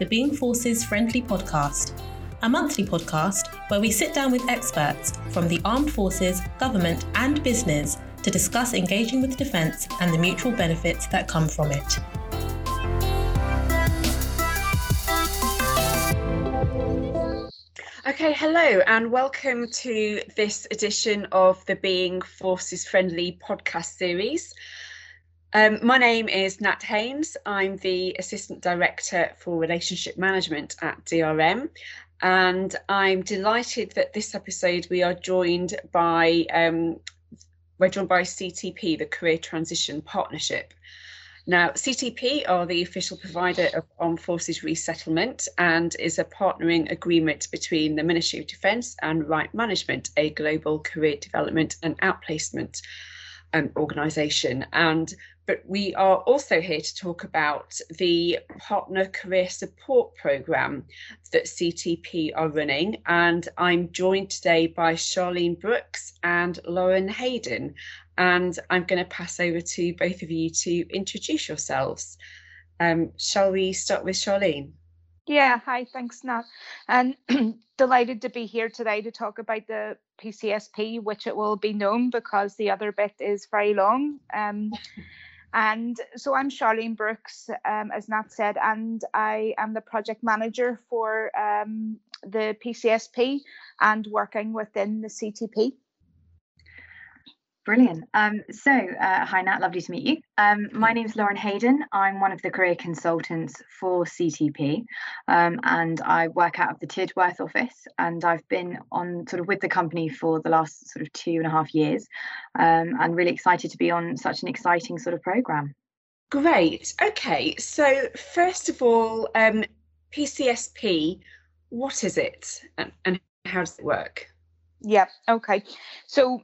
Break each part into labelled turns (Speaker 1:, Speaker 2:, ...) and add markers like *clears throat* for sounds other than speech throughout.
Speaker 1: the Being Forces Friendly podcast, a monthly podcast where we sit down with experts from the armed forces, government, and business to discuss engaging with defence and the mutual benefits that come from it.
Speaker 2: Okay, hello, and welcome to this edition of the Being Forces Friendly podcast series. Um, my name is Nat Haynes. I'm the Assistant Director for Relationship Management at DRM. And I'm delighted that this episode we are joined by um, we're joined by CTP, the Career Transition Partnership. Now, CTP are the official provider of Armed Forces Resettlement and is a partnering agreement between the Ministry of Defence and Right Management, a global career development and outplacement um, organisation. And but we are also here to talk about the Partner Career Support Programme that CTP are running. And I'm joined today by Charlene Brooks and Lauren Hayden. And I'm going to pass over to both of you to introduce yourselves. Um, shall we start with Charlene?
Speaker 3: Yeah, hi, thanks, Nat. And *clears throat* delighted to be here today to talk about the PCSP, which it will be known because the other bit is very long. Um, and so I'm Charlene Brooks, um, as Nat said, and I am the project manager for um, the PCSP and working within the CTP.
Speaker 4: Brilliant. Um, so, uh, hi Nat, lovely to meet you. Um, my name is Lauren Hayden. I'm one of the career consultants for CTP, um, and I work out of the Tidworth office. And I've been on sort of with the company for the last sort of two and a half years, um, and really excited to be on such an exciting sort of program.
Speaker 2: Great. Okay. So, first of all, um, PCSP, what is it, and, and how does it work?
Speaker 3: Yeah. Okay. So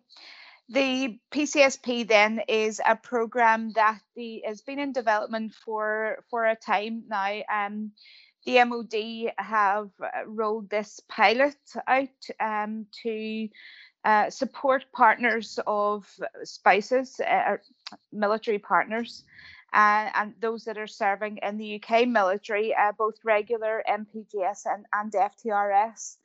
Speaker 3: the PCSP then is a program that the, has been in development for for a time now. Um, the MOD have uh, rolled this pilot out um, to uh, support partners of spouses, uh, military partners, uh, and those that are serving in the UK military, uh, both regular MPGS and, and FTRS.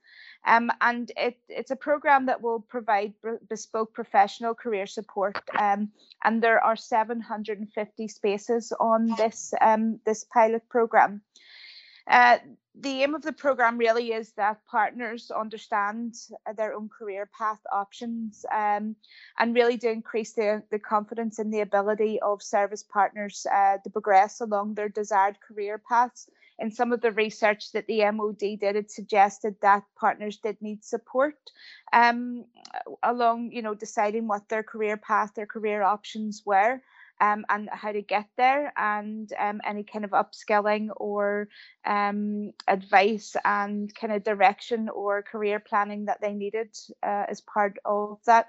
Speaker 3: Um, and it, it's a program that will provide bespoke professional career support. Um, and there are 750 spaces on this um, this pilot program. Uh, the aim of the program really is that partners understand their own career path options um, and really to increase the, the confidence and the ability of service partners uh, to progress along their desired career paths in some of the research that the MOD did, it suggested that partners did need support um, along, you know, deciding what their career path, their career options were. Um, and how to get there, and um, any kind of upskilling or um, advice and kind of direction or career planning that they needed uh, as part of that.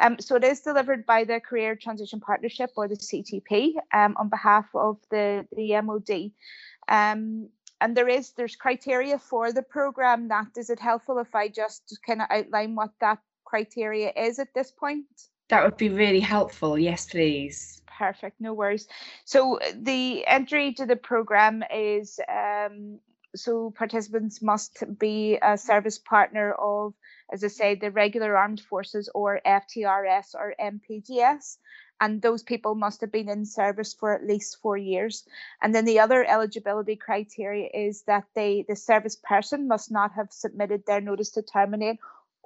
Speaker 3: Um, so it is delivered by the Career Transition Partnership or the CTP um, on behalf of the, the MOD. Um, and there is there's criteria for the program. That is it helpful if I just kind of outline what that criteria is at this point?
Speaker 2: That would be really helpful. Yes, please.
Speaker 3: Perfect. No worries. So the entry to the program is um, so participants must be a service partner of, as I say, the regular armed forces or FTRS or MPGS, and those people must have been in service for at least four years. And then the other eligibility criteria is that they the service person must not have submitted their notice to terminate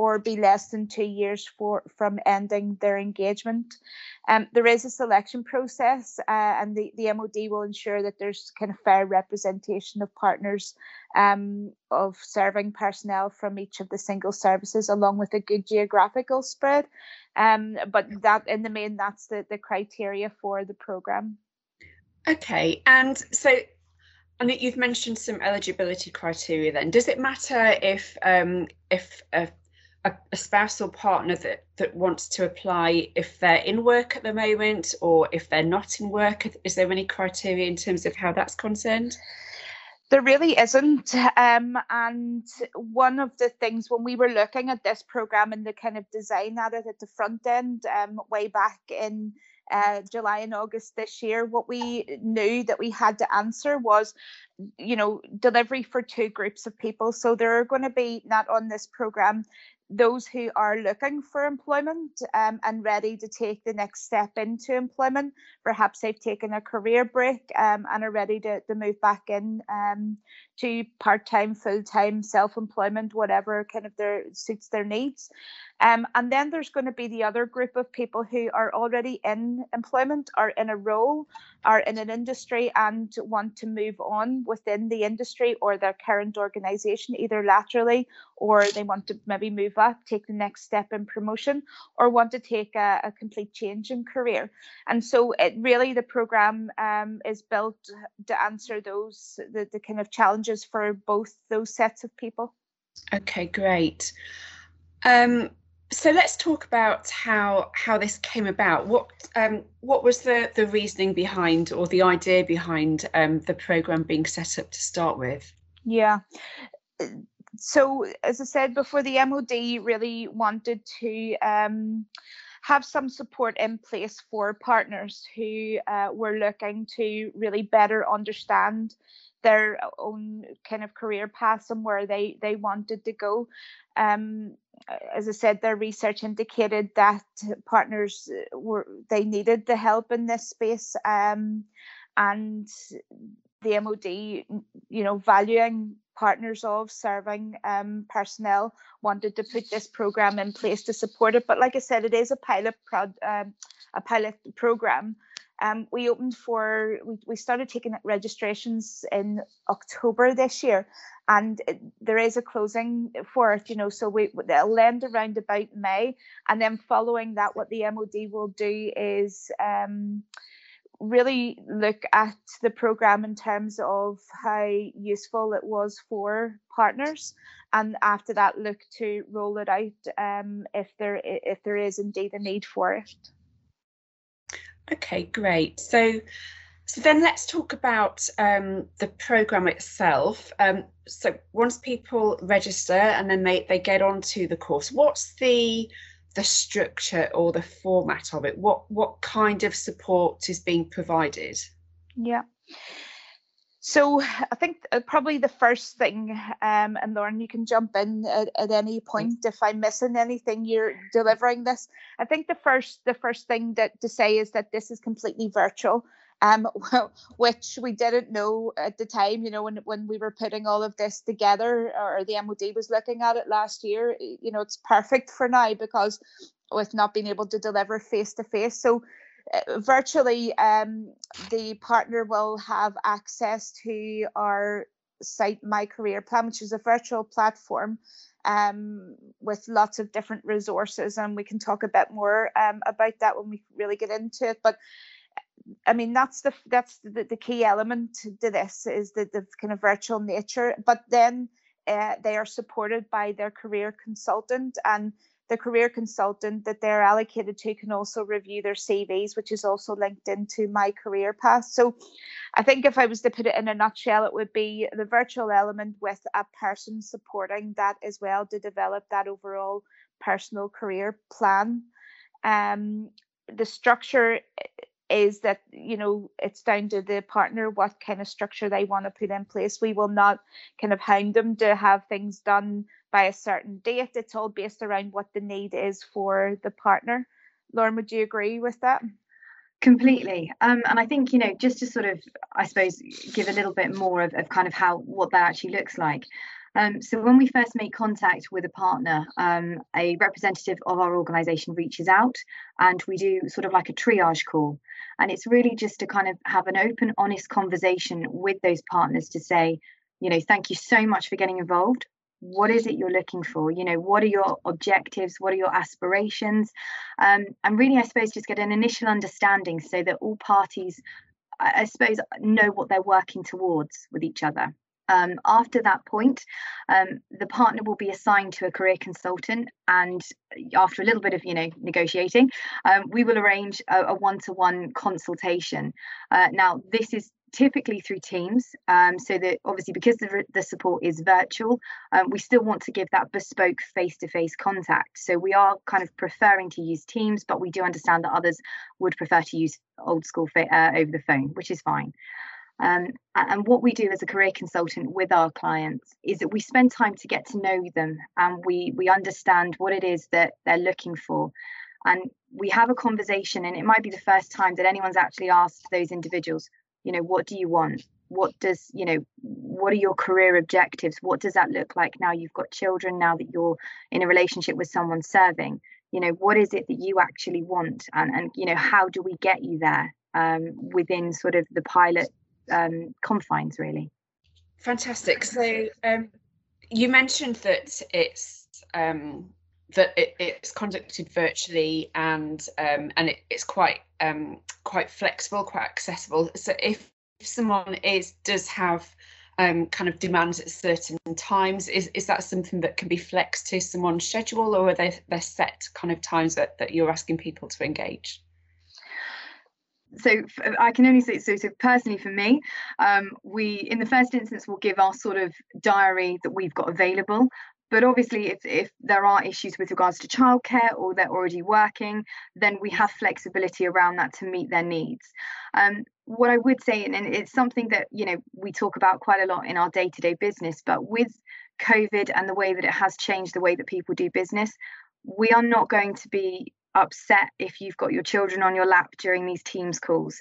Speaker 3: or be less than two years for from ending their engagement. Um, there is a selection process, uh, and the, the MOD will ensure that there's kind of fair representation of partners um, of serving personnel from each of the single services, along with a good geographical spread. Um, but that, in the main, that's the, the criteria for the program.
Speaker 2: Okay, and so and you've mentioned some eligibility criteria. Then, does it matter if um, if a a, a or partner that that wants to apply if they're in work at the moment or if they're not in work is there any criteria in terms of how that's concerned
Speaker 3: there really isn't um, and one of the things when we were looking at this program and the kind of design at it at the front end um, way back in uh, July and August this year, what we knew that we had to answer was, you know, delivery for two groups of people. So there are going to be not on this program those who are looking for employment um, and ready to take the next step into employment. Perhaps they've taken a career break um, and are ready to, to move back in um, to part-time, full-time, self-employment, whatever kind of their suits their needs. Um, and then there's going to be the other group of people who are already in employment, are in a role, are in an industry and want to move on within the industry or their current organization, either laterally or they want to maybe move up, take the next step in promotion, or want to take a, a complete change in career. And so it really the program um, is built to answer those the, the kind of challenges for both those sets of people.
Speaker 2: Okay, great. Um, so let's talk about how how this came about. What um, what was the the reasoning behind or the idea behind um, the program being set up to start with?
Speaker 3: Yeah. So as I said before, the MOD really wanted to um, have some support in place for partners who uh, were looking to really better understand their own kind of career paths and where they they wanted to go. Um, as I said, their research indicated that partners were they needed the help in this space, um, and the MOD, you know, valuing partners of serving um, personnel, wanted to put this program in place to support it. But like I said, it is a pilot prod, um, a pilot program. Um, we opened for we, we started taking registrations in October this year, and there is a closing for it. You know, so we they'll end around about May, and then following that, what the MOD will do is um, really look at the program in terms of how useful it was for partners and after that look to roll it out um, if there if there is indeed a need for it
Speaker 2: Okay, great. So, so then let's talk about um, the program itself. Um, so once people register and then they, they get onto the course, what's the the structure or the format of it? What what kind of support is being provided?
Speaker 3: Yeah. So I think uh, probably the first thing, um, and Lauren, you can jump in at, at any point if I'm missing anything. You're delivering this. I think the first the first thing that to say is that this is completely virtual, um, *laughs* which we didn't know at the time. You know, when when we were putting all of this together, or the MOD was looking at it last year. You know, it's perfect for now because with not being able to deliver face to face. So virtually um, the partner will have access to our site my career plan which is a virtual platform um, with lots of different resources and we can talk a bit more um, about that when we really get into it. But I mean that's the that's the, the key element to this is the, the kind of virtual nature. But then uh, they are supported by their career consultant and the career consultant that they're allocated to can also review their CVs, which is also linked into my career path. So I think if I was to put it in a nutshell, it would be the virtual element with a person supporting that as well to develop that overall personal career plan. Um, the structure is that you know it's down to the partner what kind of structure they want to put in place we will not kind of hound them to have things done by a certain date. It's all based around what the need is for the partner. Lauren, would you agree with that?
Speaker 4: Completely. Um, and I think, you know, just to sort of, I suppose, give a little bit more of, of kind of how what that actually looks like. Um, so when we first make contact with a partner, um, a representative of our organisation reaches out and we do sort of like a triage call. And it's really just to kind of have an open, honest conversation with those partners to say, you know, thank you so much for getting involved what is it you're looking for? You know what are your objectives? What are your aspirations? Um, and really i suppose just get an initial understanding so that all parties i suppose know what they're working towards with each other. Um, after that point, um, the partner will be assigned to a career consultant, and after a little bit of you know negotiating, um, we will arrange a, a one-to-one consultation. Uh, now, this is typically through Teams. Um, so that obviously because the, the support is virtual, um, we still want to give that bespoke face-to-face contact. So we are kind of preferring to use Teams, but we do understand that others would prefer to use old school uh, over the phone, which is fine. Um, and what we do as a career consultant with our clients is that we spend time to get to know them and we we understand what it is that they're looking for and we have a conversation and it might be the first time that anyone's actually asked those individuals you know what do you want? What does you know what are your career objectives? What does that look like now you've got children now that you're in a relationship with someone serving? You know what is it that you actually want? And and you know how do we get you there um, within sort of the pilot um, confines really?
Speaker 2: Fantastic. So um, you mentioned that it's um, that it, it's conducted virtually and um, and it, it's quite um, quite flexible, quite accessible. So if, if someone is does have um, kind of demands at certain times, is is that something that can be flexed to someone's schedule, or are they they're set kind of times that, that you're asking people to engage?
Speaker 4: so I can only say so. So personally, for me, um, we in the first instance will give our sort of diary that we've got available, but obviously, if, if there are issues with regards to childcare or they're already working, then we have flexibility around that to meet their needs. Um, what I would say, and, it's something that you know we talk about quite a lot in our day-to-day business, but with COVID and the way that it has changed the way that people do business, we are not going to be upset if you've got your children on your lap during these Teams calls.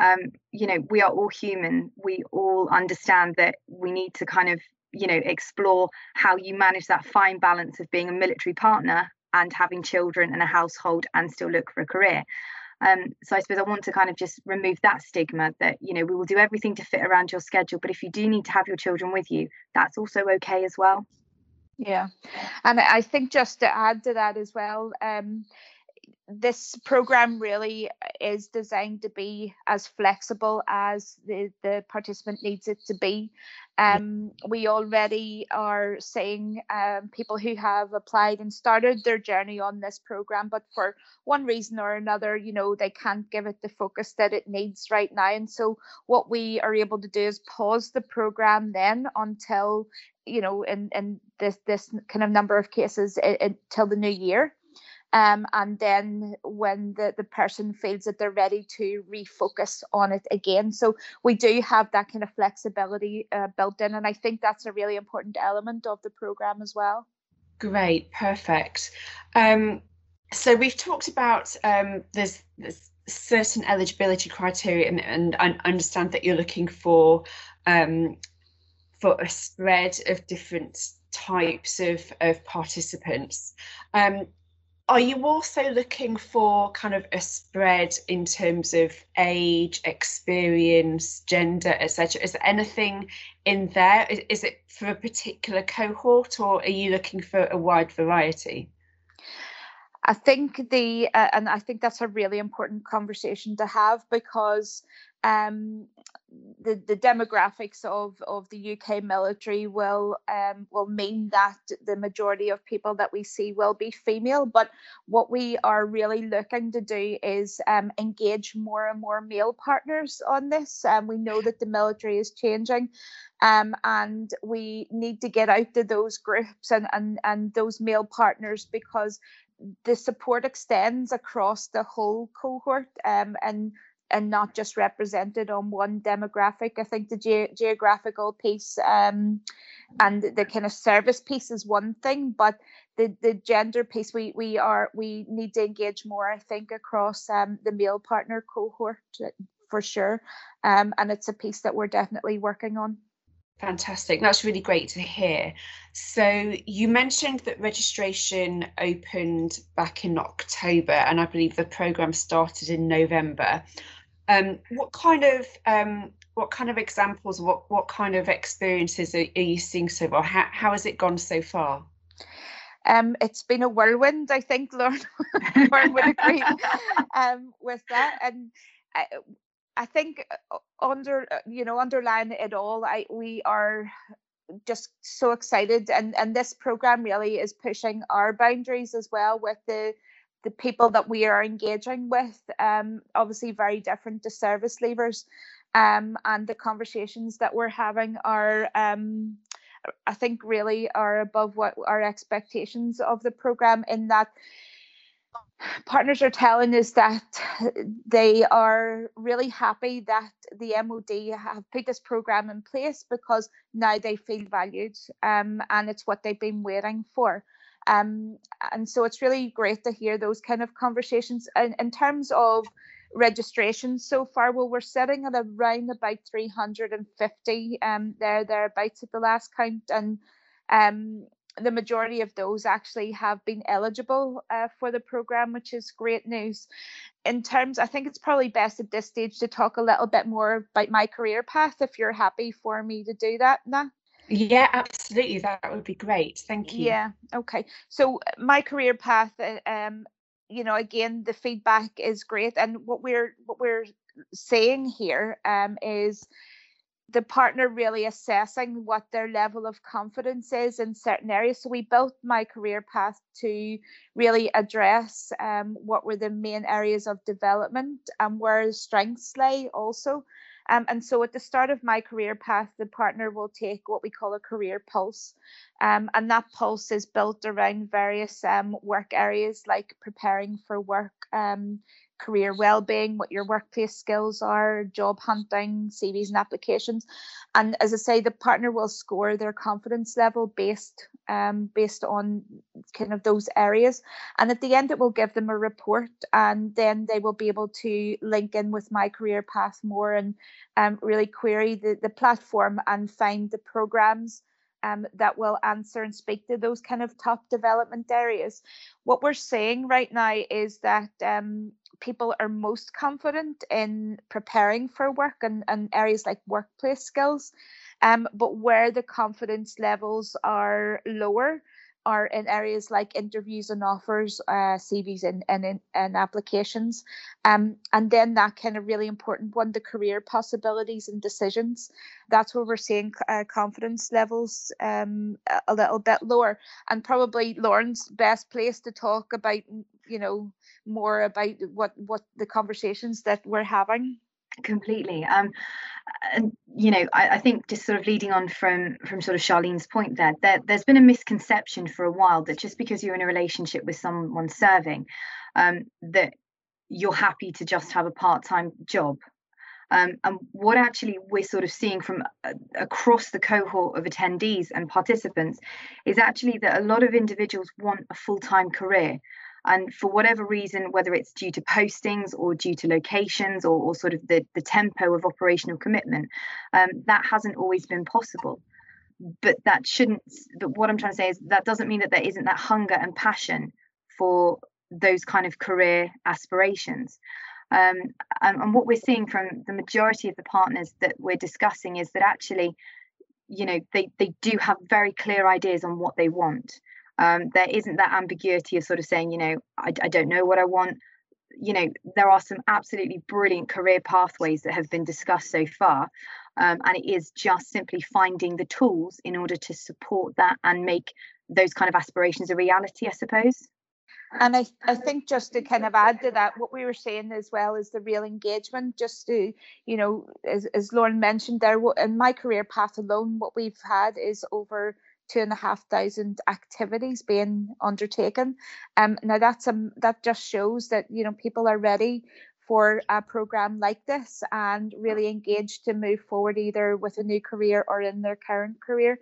Speaker 4: Um, you know, we are all human. We all understand that we need to kind of you know explore how you manage that fine balance of being a military partner and having children and a household and still look for a career. Um, so i suppose i want to kind of just remove that stigma that you know we will do everything to fit around your schedule but if you do need to have your children with you that's also okay as well.
Speaker 3: Yeah. And i think just to add to that as well um, this program really is designed to be as flexible as the, the participant needs it to be. Um, we already are seeing um, people who have applied and started their journey on this program, but for one reason or another, you know, they can't give it the focus that it needs right now. And so, what we are able to do is pause the program then until, you know, in, in this this kind of number of cases until the new year um, and then when the, the person feels that they're ready to refocus on it again. So we do have that kind of flexibility uh, built in, and I think that's a really important element of the program as well.
Speaker 2: Great, perfect. Um, so we've talked about um, there's, there's certain eligibility criteria, and, and I understand that you're looking for um, for a spread of different types of, of participants. Um, are you also looking for kind of a spread in terms of age, experience, gender, etc.? Is there anything in there? Is, it for a particular cohort, or are you looking for a wide variety?
Speaker 3: I think the uh, and I think that's a really important conversation to have because um, the the demographics of of the UK military will um, will mean that the majority of people that we see will be female. But what we are really looking to do is um, engage more and more male partners on this. Um, we know that the military is changing, um, and we need to get out to those groups and and and those male partners because the support extends across the whole cohort um, and and not just represented on one demographic. I think the ge- geographical piece um, and the kind of service piece is one thing, but the, the gender piece we we are we need to engage more. I think across um, the male partner cohort uh, for sure, um, and it's a piece that we're definitely working on.
Speaker 2: Fantastic. That's really great to hear. So, you mentioned that registration opened back in October, and I believe the program started in November. Um, what kind of um, what kind of examples, what what kind of experiences are, are you seeing so far? How, how has it gone so far?
Speaker 3: Um, it's been a whirlwind, I think, Lauren, Lauren *laughs* would agree um, with that. And I, I think uh, under uh, you know underlying it all, I we are just so excited, and and this program really is pushing our boundaries as well with the the people that we are engaging with um, obviously very different to service leavers um, and the conversations that we're having are um, I think really are above what our expectations of the program in that partners are telling us that they are really happy that the MOD have put this program in place because now they feel valued um, and it's what they've been waiting for. Um, and so it's really great to hear those kind of conversations. In, in terms of registration so far, well, we're sitting at around about 350 um, there, thereabouts at the last count. And um, the majority of those actually have been eligible uh, for the program, which is great news. In terms, I think it's probably best at this stage to talk a little bit more about my career path if you're happy for me to do that, Nat.
Speaker 2: Yeah, absolutely. That would be great. Thank you.
Speaker 3: Yeah. Okay. So my career path, uh, um, you know, again, the feedback is great, and what we're what we're saying here um, is the partner really assessing what their level of confidence is in certain areas. So we built my career path to really address um, what were the main areas of development and where strengths lay also. Um, and so at the start of my career path, the partner will take what we call a career pulse. Um, and that pulse is built around various um, work areas like preparing for work, um, career well-being, what your workplace skills are, job hunting, CVs and applications. And as I say, the partner will score their confidence level based um, based on kind of those areas. And at the end, it will give them a report, and then they will be able to link in with my career path more and um, really query the, the platform and find the programs um, that will answer and speak to those kind of top development areas. What we're seeing right now is that um, people are most confident in preparing for work and, and areas like workplace skills. Um, but where the confidence levels are lower, are in areas like interviews and offers, uh, CVs and, and, and applications. Um, and then that kind of really important one, the career possibilities and decisions. That's where we're seeing uh, confidence levels um, a little bit lower. And probably Lauren's best place to talk about, you know, more about what, what the conversations that we're having
Speaker 4: completely. Um and you know I, I, think just sort of leading on from from sort of charlene's point there, there there's been a misconception for a while that just because you're in a relationship with someone serving um that you're happy to just have a part-time job. Um, and what actually we're sort of seeing from uh, across the cohort of attendees and participants is actually that a lot of individuals want a full-time career and for whatever reason whether it's due to postings or due to locations or, or sort of the, the tempo of operational commitment um, that hasn't always been possible. But that shouldn't but what i'm trying to say is that doesn't mean that there isn't that hunger and passion for those kind of career aspirations. Um, and, and what we're seeing from the majority of the partners that we're discussing is that actually you know they they do have very clear ideas on what they want um, there isn't that ambiguity of sort of saying you know I, I don't know what i want you know there are some absolutely brilliant career pathways that have been discussed so far um, and it is just simply finding the tools in order to support that and make those kind of aspirations a reality i suppose
Speaker 3: and I, I think just to kind of add to that, what we were saying as well is the real engagement. Just to, you know, as, as Lauren mentioned there, in my career path alone, what we've had is over two and a half thousand activities being undertaken. Um, now that's um, that just shows that you know people are ready for a program like this and really engaged to move forward either with a new career or in their current career.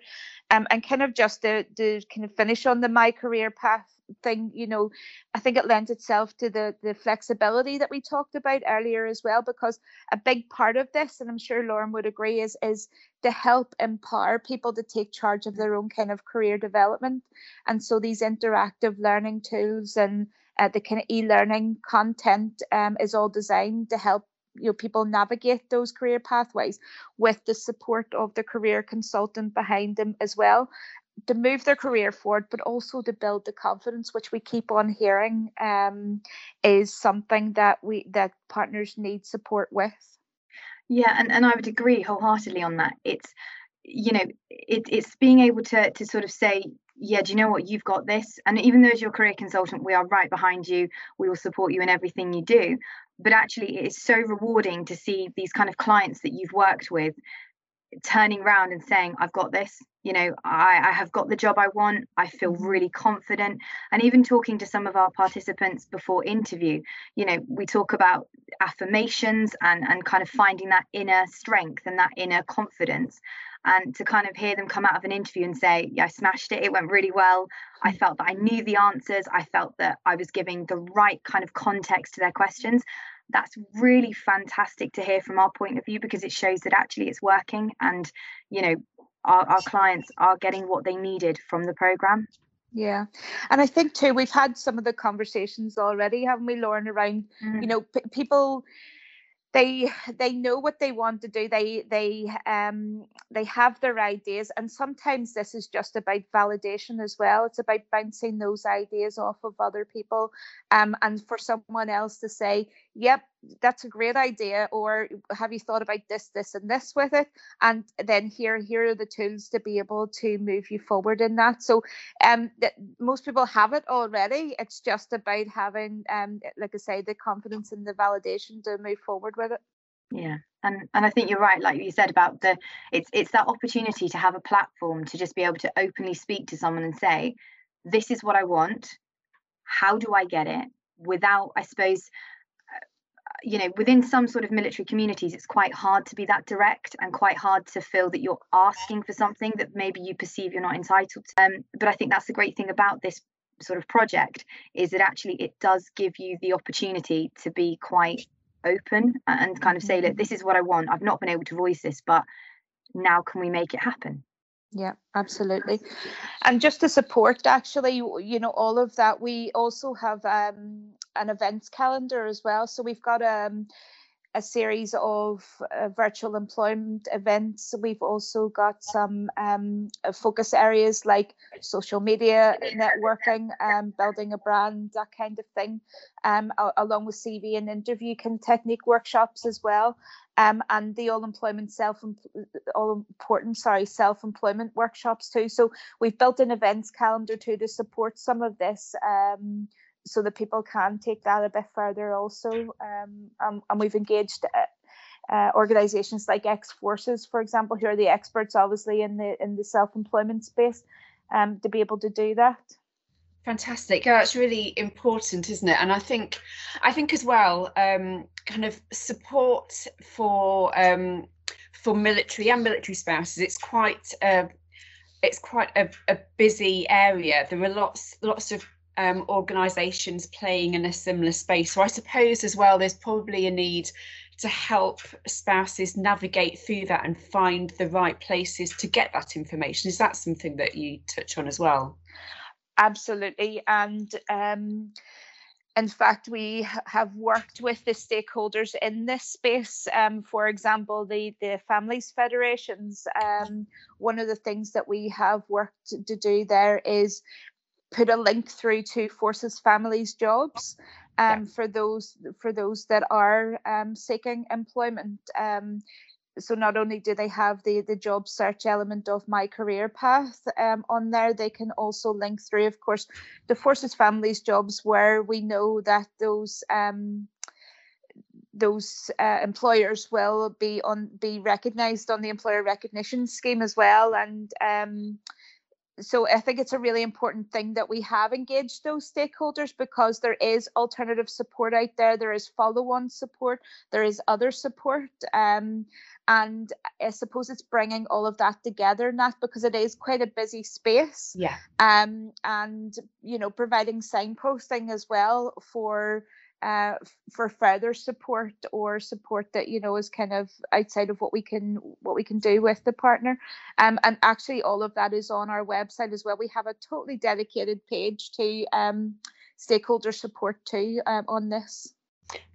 Speaker 3: Um, and kind of just to, to kind of finish on the my career path thing you know i think it lends itself to the the flexibility that we talked about earlier as well because a big part of this and i'm sure lauren would agree is is to help empower people to take charge of their own kind of career development and so these interactive learning tools and uh, the kind of e-learning content um, is all designed to help you know people navigate those career pathways with the support of the career consultant behind them as well to move their career forward, but also to build the confidence, which we keep on hearing um, is something that we that partners need support with.
Speaker 4: Yeah, and, and I would agree wholeheartedly on that. It's you know, it, it's being able to to sort of say, yeah, do you know what? You've got this. And even though as your career consultant, we are right behind you, we will support you in everything you do. But actually, it is so rewarding to see these kind of clients that you've worked with turning around and saying, I've got this, you know, I, I have got the job I want. I feel mm-hmm. really confident. And even talking to some of our participants before interview, you know, we talk about affirmations and, and kind of finding that inner strength and that inner confidence and to kind of hear them come out of an interview and say yeah i smashed it it went really well i mm. felt that i knew the answers i felt that i was giving the right kind of context to their questions that's really fantastic to hear from our point of view because it shows that actually it's working and you know our, our clients are getting what they needed from the program
Speaker 3: yeah, and I think too we've had some of the conversations already, haven't we, Lauren? Around mm. you know p- people they they know what they want to do they they um they have their ideas and sometimes this is just about validation as well it's about bouncing those ideas off of other people um and for someone else to say yep that's a great idea or have you thought about this this and this with it? And then here here are the tools to be able to move you forward in that. So um that most people have it already. It's just about having um like i say the confidence and the validation to move forward with it.
Speaker 4: Yeah and and i think you're right like you said about the it's it's that opportunity to have a platform to just be able to openly speak to someone and say this is what i want. How do i get it? without i suppose you know within some sort of military communities it's quite hard to be that direct and quite hard to feel that you're asking for something that maybe you perceive you're not entitled to. Um, but i think that's the great thing about this sort of project is that actually it does give you the opportunity to be quite open and kind of say look this is what i want. I've not been able to voice this but now can we make it happen?
Speaker 3: Yeah absolutely. And just to support actually you know all of that we also have um an events calendar as well. So we've got um, a series of uh, virtual employment events. We've also got some um, uh, focus areas like social media networking, um, building a brand, that kind of thing, um, along with CV and interview technique workshops as well. Um, and the all employment self all important sorry self employment workshops too. So we've built an events calendar too to support some of this. So that people can take that a bit further also. Um, um, and we've engaged uh, uh, organizations like X Forces, for example, who are the experts obviously in the in the self-employment space, um, to be able to do that.
Speaker 2: Fantastic. Yeah, that's really important, isn't it? And I think, I think as well, um, kind of support for um, for military and military spouses. It's quite a, it's quite a, a busy area. There are lots lots of um, organisations playing in a similar space. So I suppose as well, there's probably a need to help spouses navigate through that and find the right places to get that information. Is that something that you touch on as well?
Speaker 3: Absolutely. And um, in fact, we have worked with the stakeholders in this space. Um, for example, the, the families federations. Um, one of the things that we have worked to do there is put a link through to Forces Families Jobs um, yeah. for those for those that are um, seeking employment. Um, so not only do they have the the job search element of my career path um, on there, they can also link through, of course, the Forces Families Jobs, where we know that those um, those uh, employers will be on be recognised on the employer recognition scheme as well, and um, so I think it's a really important thing that we have engaged those stakeholders because there is alternative support out there. There is follow-on support. There is other support. Um, and I suppose it's bringing all of that together, not because it is quite a busy space.
Speaker 2: Yeah.
Speaker 3: Um, and you know, providing signposting as well for uh, for further support or support that you know is kind of outside of what we can what we can do with the partner. Um, and actually all of that is on our website as well. We have a totally dedicated page to um, stakeholder support too um, on this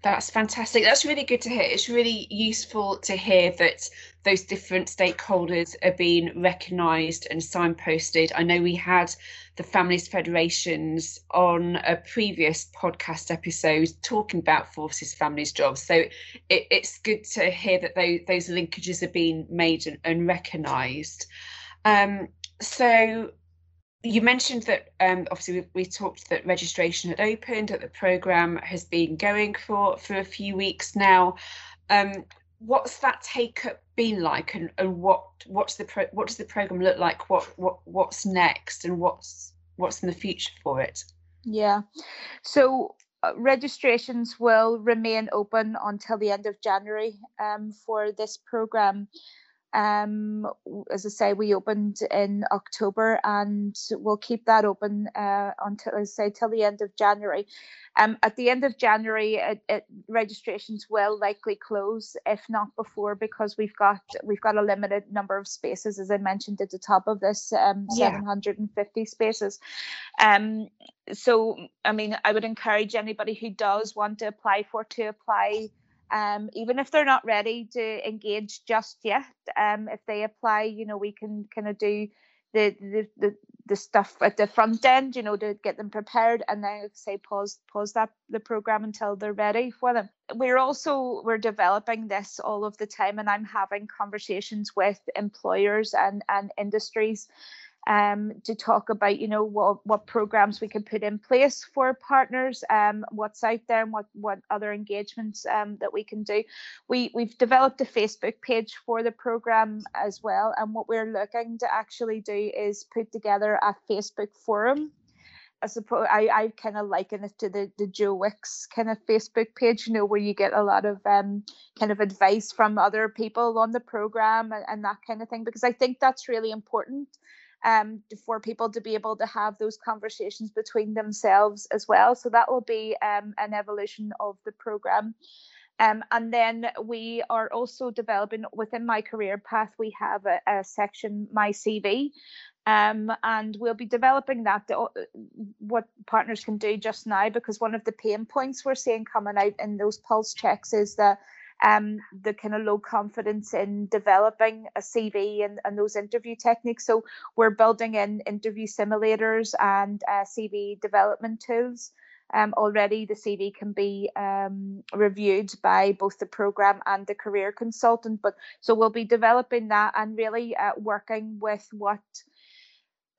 Speaker 2: that's fantastic. That's really good to hear. It's really useful to hear that those different stakeholders are being recognised and signposted. I know we had the Families Federations on a previous podcast episode talking about forces, families, jobs. So it, it's good to hear that those, those linkages are being made and, and recognised. Um, so you mentioned that um, obviously we, we, talked that registration had opened, that the program has been going for for a few weeks now. Um, what's that take up been like, and, and what what's the pro, what does the program look like? What what what's next, and what's what's in the future for it?
Speaker 3: Yeah, so uh, registrations will remain open until the end of January um, for this program. Um, as I say, we opened in October and we'll keep that open uh, until, I say, till the end of January. Um, at the end of January, it, it, registrations will likely close, if not before, because we've got we've got a limited number of spaces, as I mentioned at the top of this, um, yeah. 750 spaces. Um, so, I mean, I would encourage anybody who does want to apply for to apply um, even if they're not ready to engage just yet, um, if they apply, you know, we can kind of do the, the the the stuff at the front end, you know, to get them prepared, and then say pause pause that the program until they're ready for them. We're also we're developing this all of the time, and I'm having conversations with employers and and industries um, to talk about, you know, what, what programs we can put in place for partners, um, what's out there, and what what other engagements um, that we can do. We we've developed a Facebook page for the program as well, and what we're looking to actually do is put together a Facebook forum. I suppose I, I kind of liken it to the, the Joe Wicks kind of Facebook page, you know, where you get a lot of um, kind of advice from other people on the program and, and that kind of thing, because I think that's really important um, for people to be able to have those conversations between themselves as well. So that will be um, an evolution of the program. Um, and then we are also developing within my career path, we have a, a section, My CV. Um, and we'll be developing that, to, what partners can do just now, because one of the pain points we're seeing coming out in those pulse checks is that um, the kind of low confidence in developing a CV and, and those interview techniques. So we're building in interview simulators and uh, CV development tools. Um, already the CV can be um, reviewed by both the program and the career consultant. But so we'll be developing that and really uh, working with what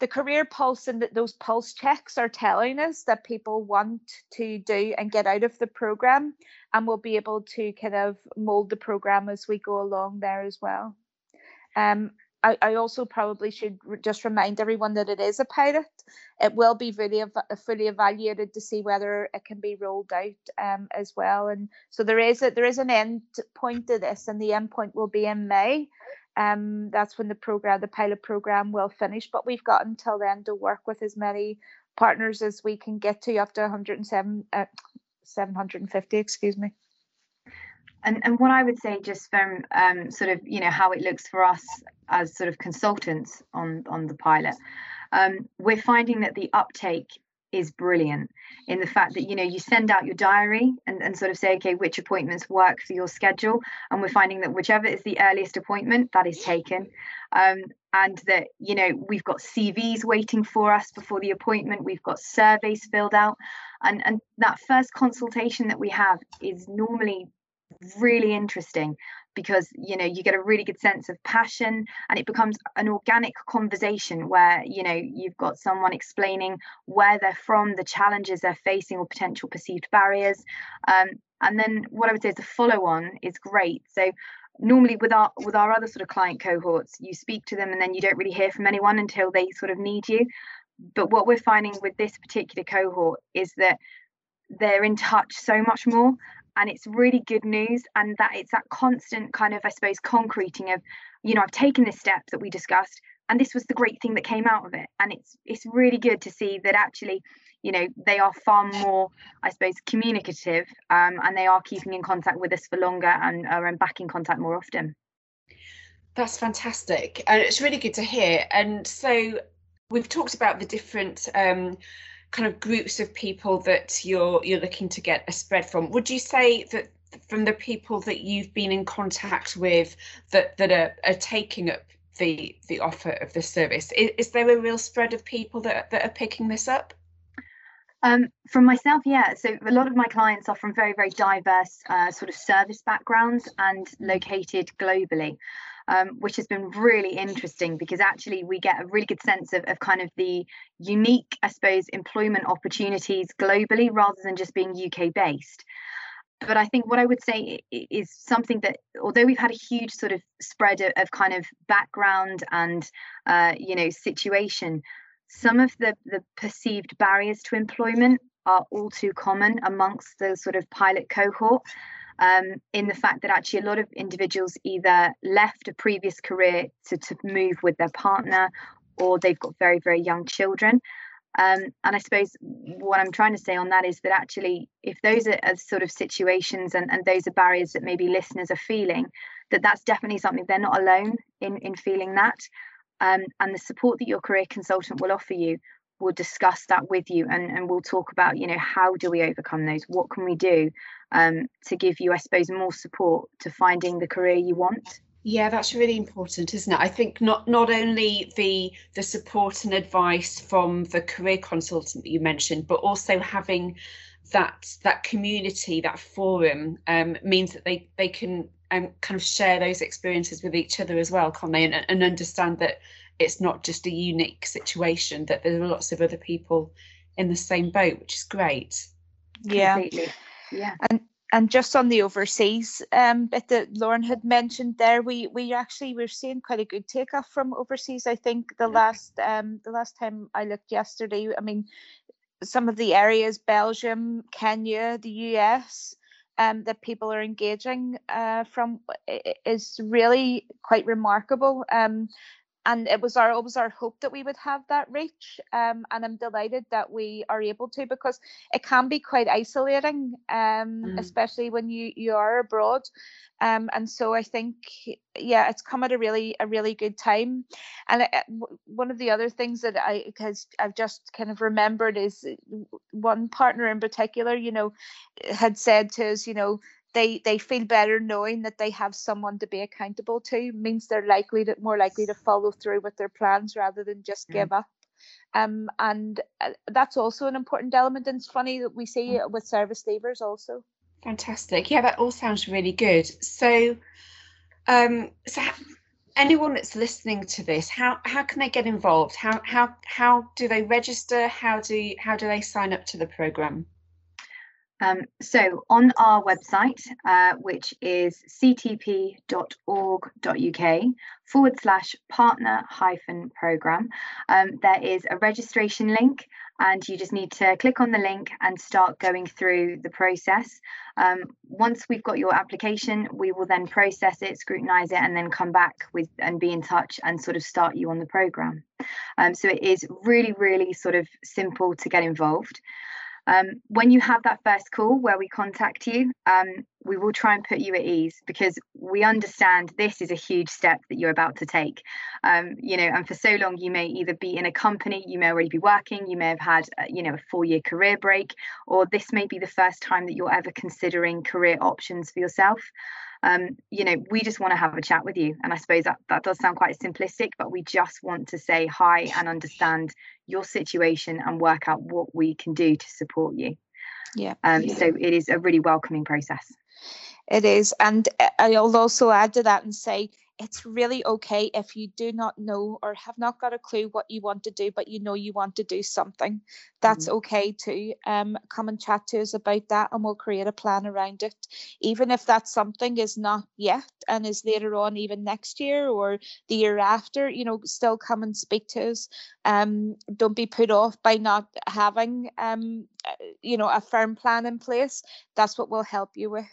Speaker 3: the career pulse and those pulse checks are telling us that people want to do and get out of the program and we'll be able to kind of mold the program as we go along there as well um, I, I also probably should just remind everyone that it is a pilot. It will be really fully evaluated to see whether it can be rolled out um, as well. And so there is a there is an end point to this, and the end point will be in May um, that's when the program, the pilot program, will finish. But we've got until then to work with as many partners as we can get to, up to 107, uh, 750, excuse me.
Speaker 4: And and what I would say, just from um, sort of you know how it looks for us as sort of consultants on on the pilot, um, we're finding that the uptake is brilliant in the fact that you know you send out your diary and, and sort of say okay which appointments work for your schedule? And we're finding that whichever is the earliest appointment that is taken. Um, and that you know we've got cvs waiting for us before the appointment. We've got surveys filled out. And and that first consultation that we have is normally really interesting because you know you get a really good sense of passion and it becomes an organic conversation where you know you've got someone explaining where they're from the challenges they're facing or potential perceived barriers. Um, and then what i would say is the follow on is great. So normally with our with our other sort of client cohorts you speak to them and then you don't really hear from anyone until they sort of need you. But what we're finding with this particular cohort is that they're in touch so much more and it's really good news and that it's that constant kind of i suppose concreting of you know i've taken this step that we discussed and this was the great thing that came out of it. And it's it's really good to see that actually you know they are far more i suppose communicative um, and they are keeping in contact with us for longer and are back in contact more often.
Speaker 2: That's fantastic and it's really good to hear. And so we've talked about the different um, kind of groups of people that you're you're looking to get a spread from would you say that from the people that you've been in contact with that that are, are taking up the the offer of the service is, is there a real spread of people that, that are picking this up
Speaker 4: um, from myself, yeah. So a lot of my clients are from very, very diverse uh, sort of service backgrounds and located globally. Um, which has been really interesting because actually we get a really good sense of, of kind of the unique, I suppose, employment opportunities globally rather than just being UK based but I think what I would say is something that, although we've had a huge sort of spread of, of kind of background and, uh, you know, situation, some of the, the perceived barriers to employment are all too common amongst the sort of pilot cohort. Um, in the fact that actually a lot of individuals either left a previous career to, to move with their partner or they've got very, very young children. Um, and I suppose what I'm trying to say on that is that actually, if those are, are, sort of situations and, and those are barriers that maybe listeners are feeling, that that's definitely something they're not alone in, in feeling that. Um, and the support that your career consultant will offer you will discuss that with you and, and we'll talk about, you know, how do we overcome those? What can we do um, to give you, I suppose, more support to finding the career you want?
Speaker 2: Yeah, that's really important, isn't it? I think not not only the the support and advice from the career consultant that you mentioned, but also having that that community, that forum, um, means that they they can um, kind of share those experiences with each other as well, can't they? And, and understand that it's not just a unique situation; that there are lots of other people in the same boat, which is great.
Speaker 3: Yeah, Completely. yeah. And and just on the overseas um, bit that Lauren had mentioned there, we we actually we're seeing quite a good take takeoff from overseas. I think the last um, the last time I looked yesterday, I mean, some of the areas, Belgium, Kenya, the US, um, that people are engaging uh, from is really quite remarkable. Um, and it was our it was our hope that we would have that reach um, and i'm delighted that we are able to because it can be quite isolating um, mm. especially when you you are abroad um, and so i think yeah it's come at a really a really good time and it, one of the other things that i because i've just kind of remembered is one partner in particular you know had said to us you know they they feel better knowing that they have someone to be accountable to means they're likely to more likely to follow through with their plans rather than just mm. give up. Um and uh, that's also an important element and it's funny that we see it with service leavers also.
Speaker 2: Fantastic. Yeah that all sounds really good. So um so anyone that's listening to this how how can they get involved? How how how do they register? How do how do they sign up to the program
Speaker 4: um, so on our website, uh, which is ctp.org.uk forward slash partner hyphen program, um, there is a registration link and you just need to click on the link and start going through the process. Um, once we've got your application, we will then process it, scrutinize it, and then come back with and be in touch and sort of start you on the program. Um, so it is really, really sort of simple to get involved. Um, when you have that first call where we contact you, um, we will try and put you at ease because we understand this is a huge step that you're about to take. Um, you know, and for so long you may either be in a company, you may already be working, you may have had, uh, you know, a four-year career break, or this may be the first time that you're ever considering career options for yourself um, you know, we just want to have a chat with you. And I suppose that, that does sound quite simplistic, but we just want to say hi and understand your situation and work out what we can do to support you.
Speaker 3: Yeah.
Speaker 4: Um,
Speaker 3: yeah.
Speaker 4: So it is a really welcoming process.
Speaker 3: It is. And uh, I'll also add to that and say it's really okay if you do not know or have not got a clue what you want to do, but you know you want to do something. That's mm-hmm. okay too. Um, come and chat to us about that, and we'll create a plan around it. Even if that something is not yet and is later on, even next year or the year after, you know, still come and speak to us. Um, don't be put off by not having, um, uh, you know, a firm plan in place. That's what we'll help you with.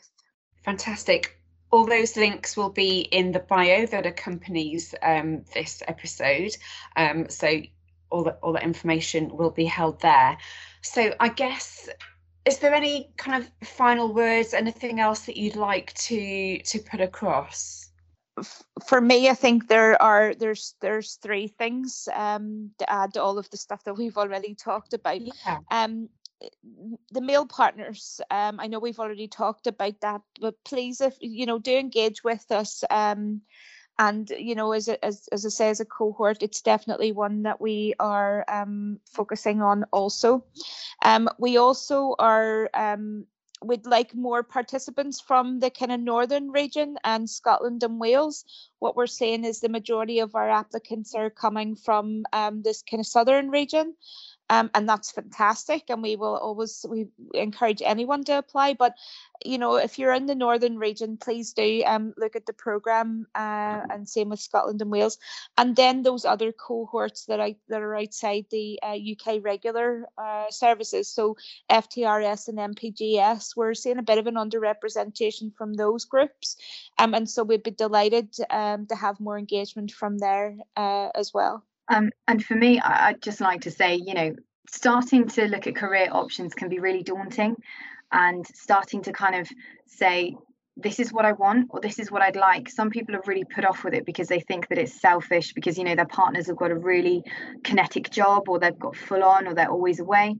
Speaker 2: Fantastic all those links will be in the bio that accompanies um, this episode. Um, so all that all that information will be held there. So I guess is there any kind of final words, anything else that you'd like to to put across?
Speaker 3: For me, I think there are there's there's three things um, to add to all of the stuff that we've already talked about.
Speaker 2: Yeah.
Speaker 3: Um, the male partners um, i know we've already talked about that but please if you know do engage with us um, and you know as, as, as i say as a cohort it's definitely one that we are um, focusing on also um, we also are um, we'd like more participants from the kind of northern region and Scotland and Wales. What we're saying is the majority of our applicants are coming from um, this kind of southern region um, and that's fantastic and we will always we encourage anyone to apply but you know if you're in the northern region please do um, look at the program uh, and same with scotland and wales. And then those other cohorts that, I, that are outside the uh, uk regular uh, services so ftrs and mpgs we're seeing a bit of an underrepresentation from those groups um, and so we'd be delighted um, to have more engagement from there uh, as well
Speaker 4: um, and for me, I'd just like to say, you know, starting to look at career options can be really daunting. And starting to kind of say, this is what I want or this is what I'd like. Some people are really put off with it because they think that it's selfish because you know their partners have got a really kinetic job or they've got full on or they're always away.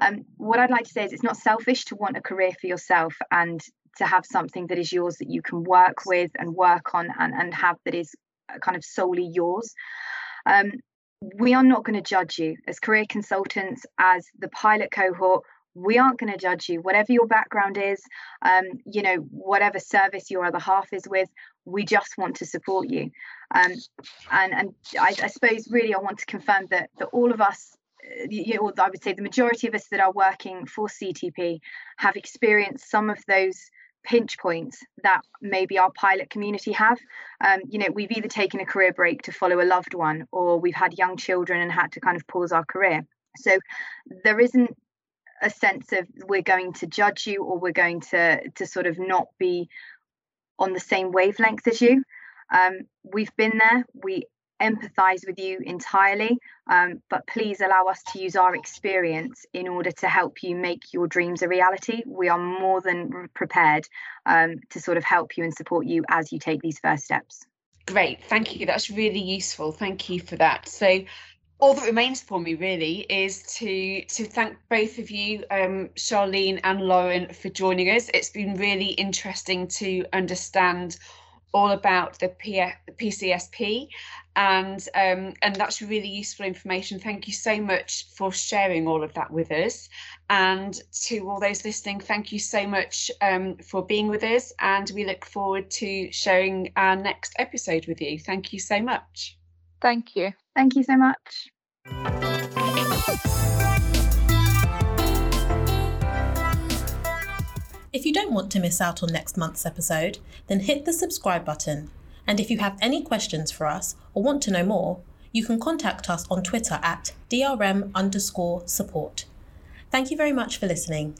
Speaker 4: Um, what I'd like to say is it's not selfish to want a career for yourself and to have something that is yours that you can work with and work on and, and have that is kind of solely yours. Um, we are not going to judge you as career consultants, as the pilot cohort. We aren't going to judge you, whatever your background is, um, you know, whatever service your other half is with. We just want to support you, um, and and I, I suppose really I want to confirm that that all of us uh, you know, I would say the majority of us that are working for CTP have experienced some of those pinch points that maybe our pilot community have. Um, you know, we've either taken a career break to follow a loved one, or we've had young children and had to kind of pause our career. So there isn't a sense of we're going to judge you or we're going to to sort of not be on the same wavelength as you. Um, we've been there. We empathize with you entirely, um, but please allow us to use our experience in order to help you make your dreams a reality. We are more than prepared um, to sort of help you and support you as you take these first steps.
Speaker 2: Great, thank you. That's really useful. Thank you for that. So, all that remains for me really is to to thank both of you, um, Charlene and Lauren, for joining us. It's been really interesting to understand all about the PCSP and um, and that's really useful information. Thank you so much for sharing all of that with us. And to all those listening, thank you so much um, for being with us. And we look forward to sharing our next episode with you. Thank you so much.
Speaker 3: Thank you.
Speaker 4: Thank you so much.
Speaker 1: If you don't want to miss out on next month's episode, then hit the subscribe button. And if you have any questions for us or want to know more, you can contact us on Twitter at DRM underscore support. Thank you very much for listening.